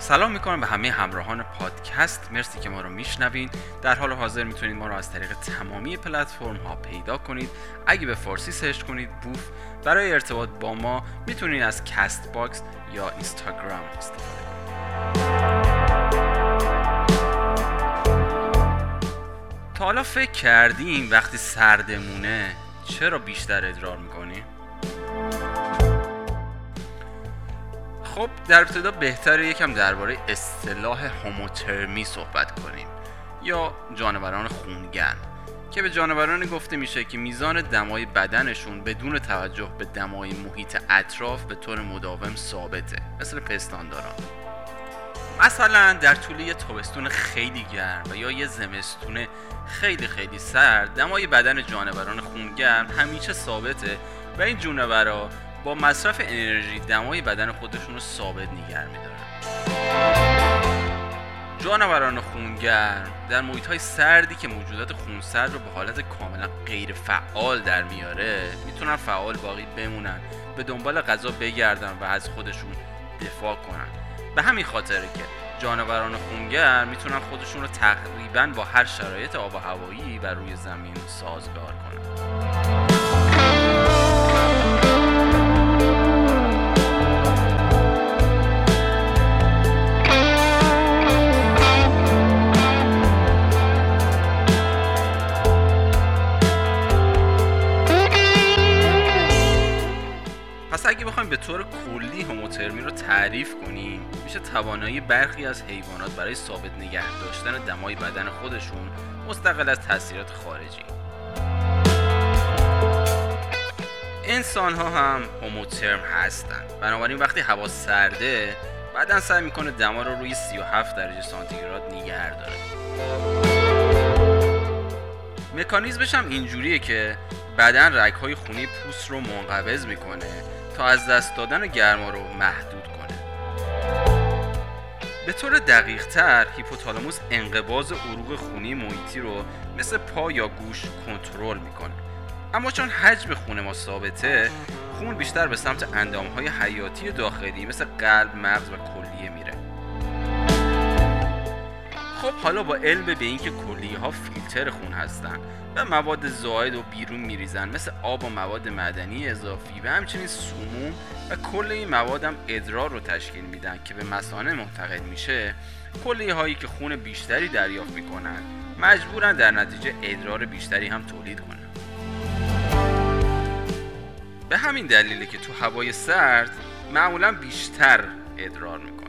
سلام می‌کنم به همه همراهان پادکست. مرسی که ما رو میشنوین. در حال حاضر می‌تونید ما رو از طریق تمامی پلتفرم ها پیدا کنید. اگه به فارسی search کنید بوف. برای ارتباط با ما می‌تونید از Castbox یا اینستاگرام استفاده کنید. تا حالا فکر کردیم وقتی سردمونه چرا بیشتر ادرار می‌کنیم؟ خب در ابتدا بهتره یکم درباره اصطلاح هوموترمی صحبت کنیم. یا جانوران خونگرم که به جانورانی گفته میشه که میزان دمای بدنشون بدون توجه به دمای محیط اطراف به طور مداوم ثابته. مثل پستانداران. مثلا در طول یه تابستون خیلی گرم و یا یه زمستون خیلی خیلی سرد دمای بدن جانوران خونگرم همیشه ثابته و این جونورا با مصرف انرژی دمای بدن خودشون رو ثابت نگه میدارن. جانوران خونگرم در محیط های سردی که موجودات خونسرد رو به حالت کاملا غیر فعال در میاره می‌تونن فعال باقی بمونن به دنبال غذا بگردن و از خودشون دفاع کنن. به همین خاطره که جانوران خونگرم می‌تونن خودشون رو تقریبا با هر شرایط آب و هوایی و روی زمین سازگار کنن. به طور کلی هوموترمی رو تعریف کنیم. میشه توانایی برخی از حیوانات برای ثابت نگه داشتن دمای بدن خودشون مستقل از تاثیرات خارجی. انسان ها هم هوموترم هستن. بنابراین وقتی هوا سرده بدن سعی می‌کنه دما رو روی 37 درجه سانتیگراد نگه داره. مکانیزمش هم اینجوریه که بدن رگهای خونی پوست رو منقبض می‌کنه تا از دست دادن گرما رو محدود کنه. به طور دقیق تر هیپوتالاموس انقباز عروق خونی محیطی رو مثل پا یا گوش کنترل می‌کنه. اما چون حجم خون ما ثابته خون بیشتر به سمت اندامهای حیاتی داخلی مثل قلب، مغز و کلیه میره. خب حالا با علم به اینکه کلیه ها فیلتر خون هستن و مواد زائد و بیرون میریزن مثل آب و مواد معدنی اضافی و همچنین سموم و کل این مواد هم ادرار رو تشکیل میدن که به مسانه منتقل میشه کلیه هایی که خون بیشتری دریافت می‌کنن مجبورن در نتیجه ادرار بیشتری هم تولید کنن. به همین دلیله که تو هوای سرد معمولا بیشتر ادرار می‌کنن.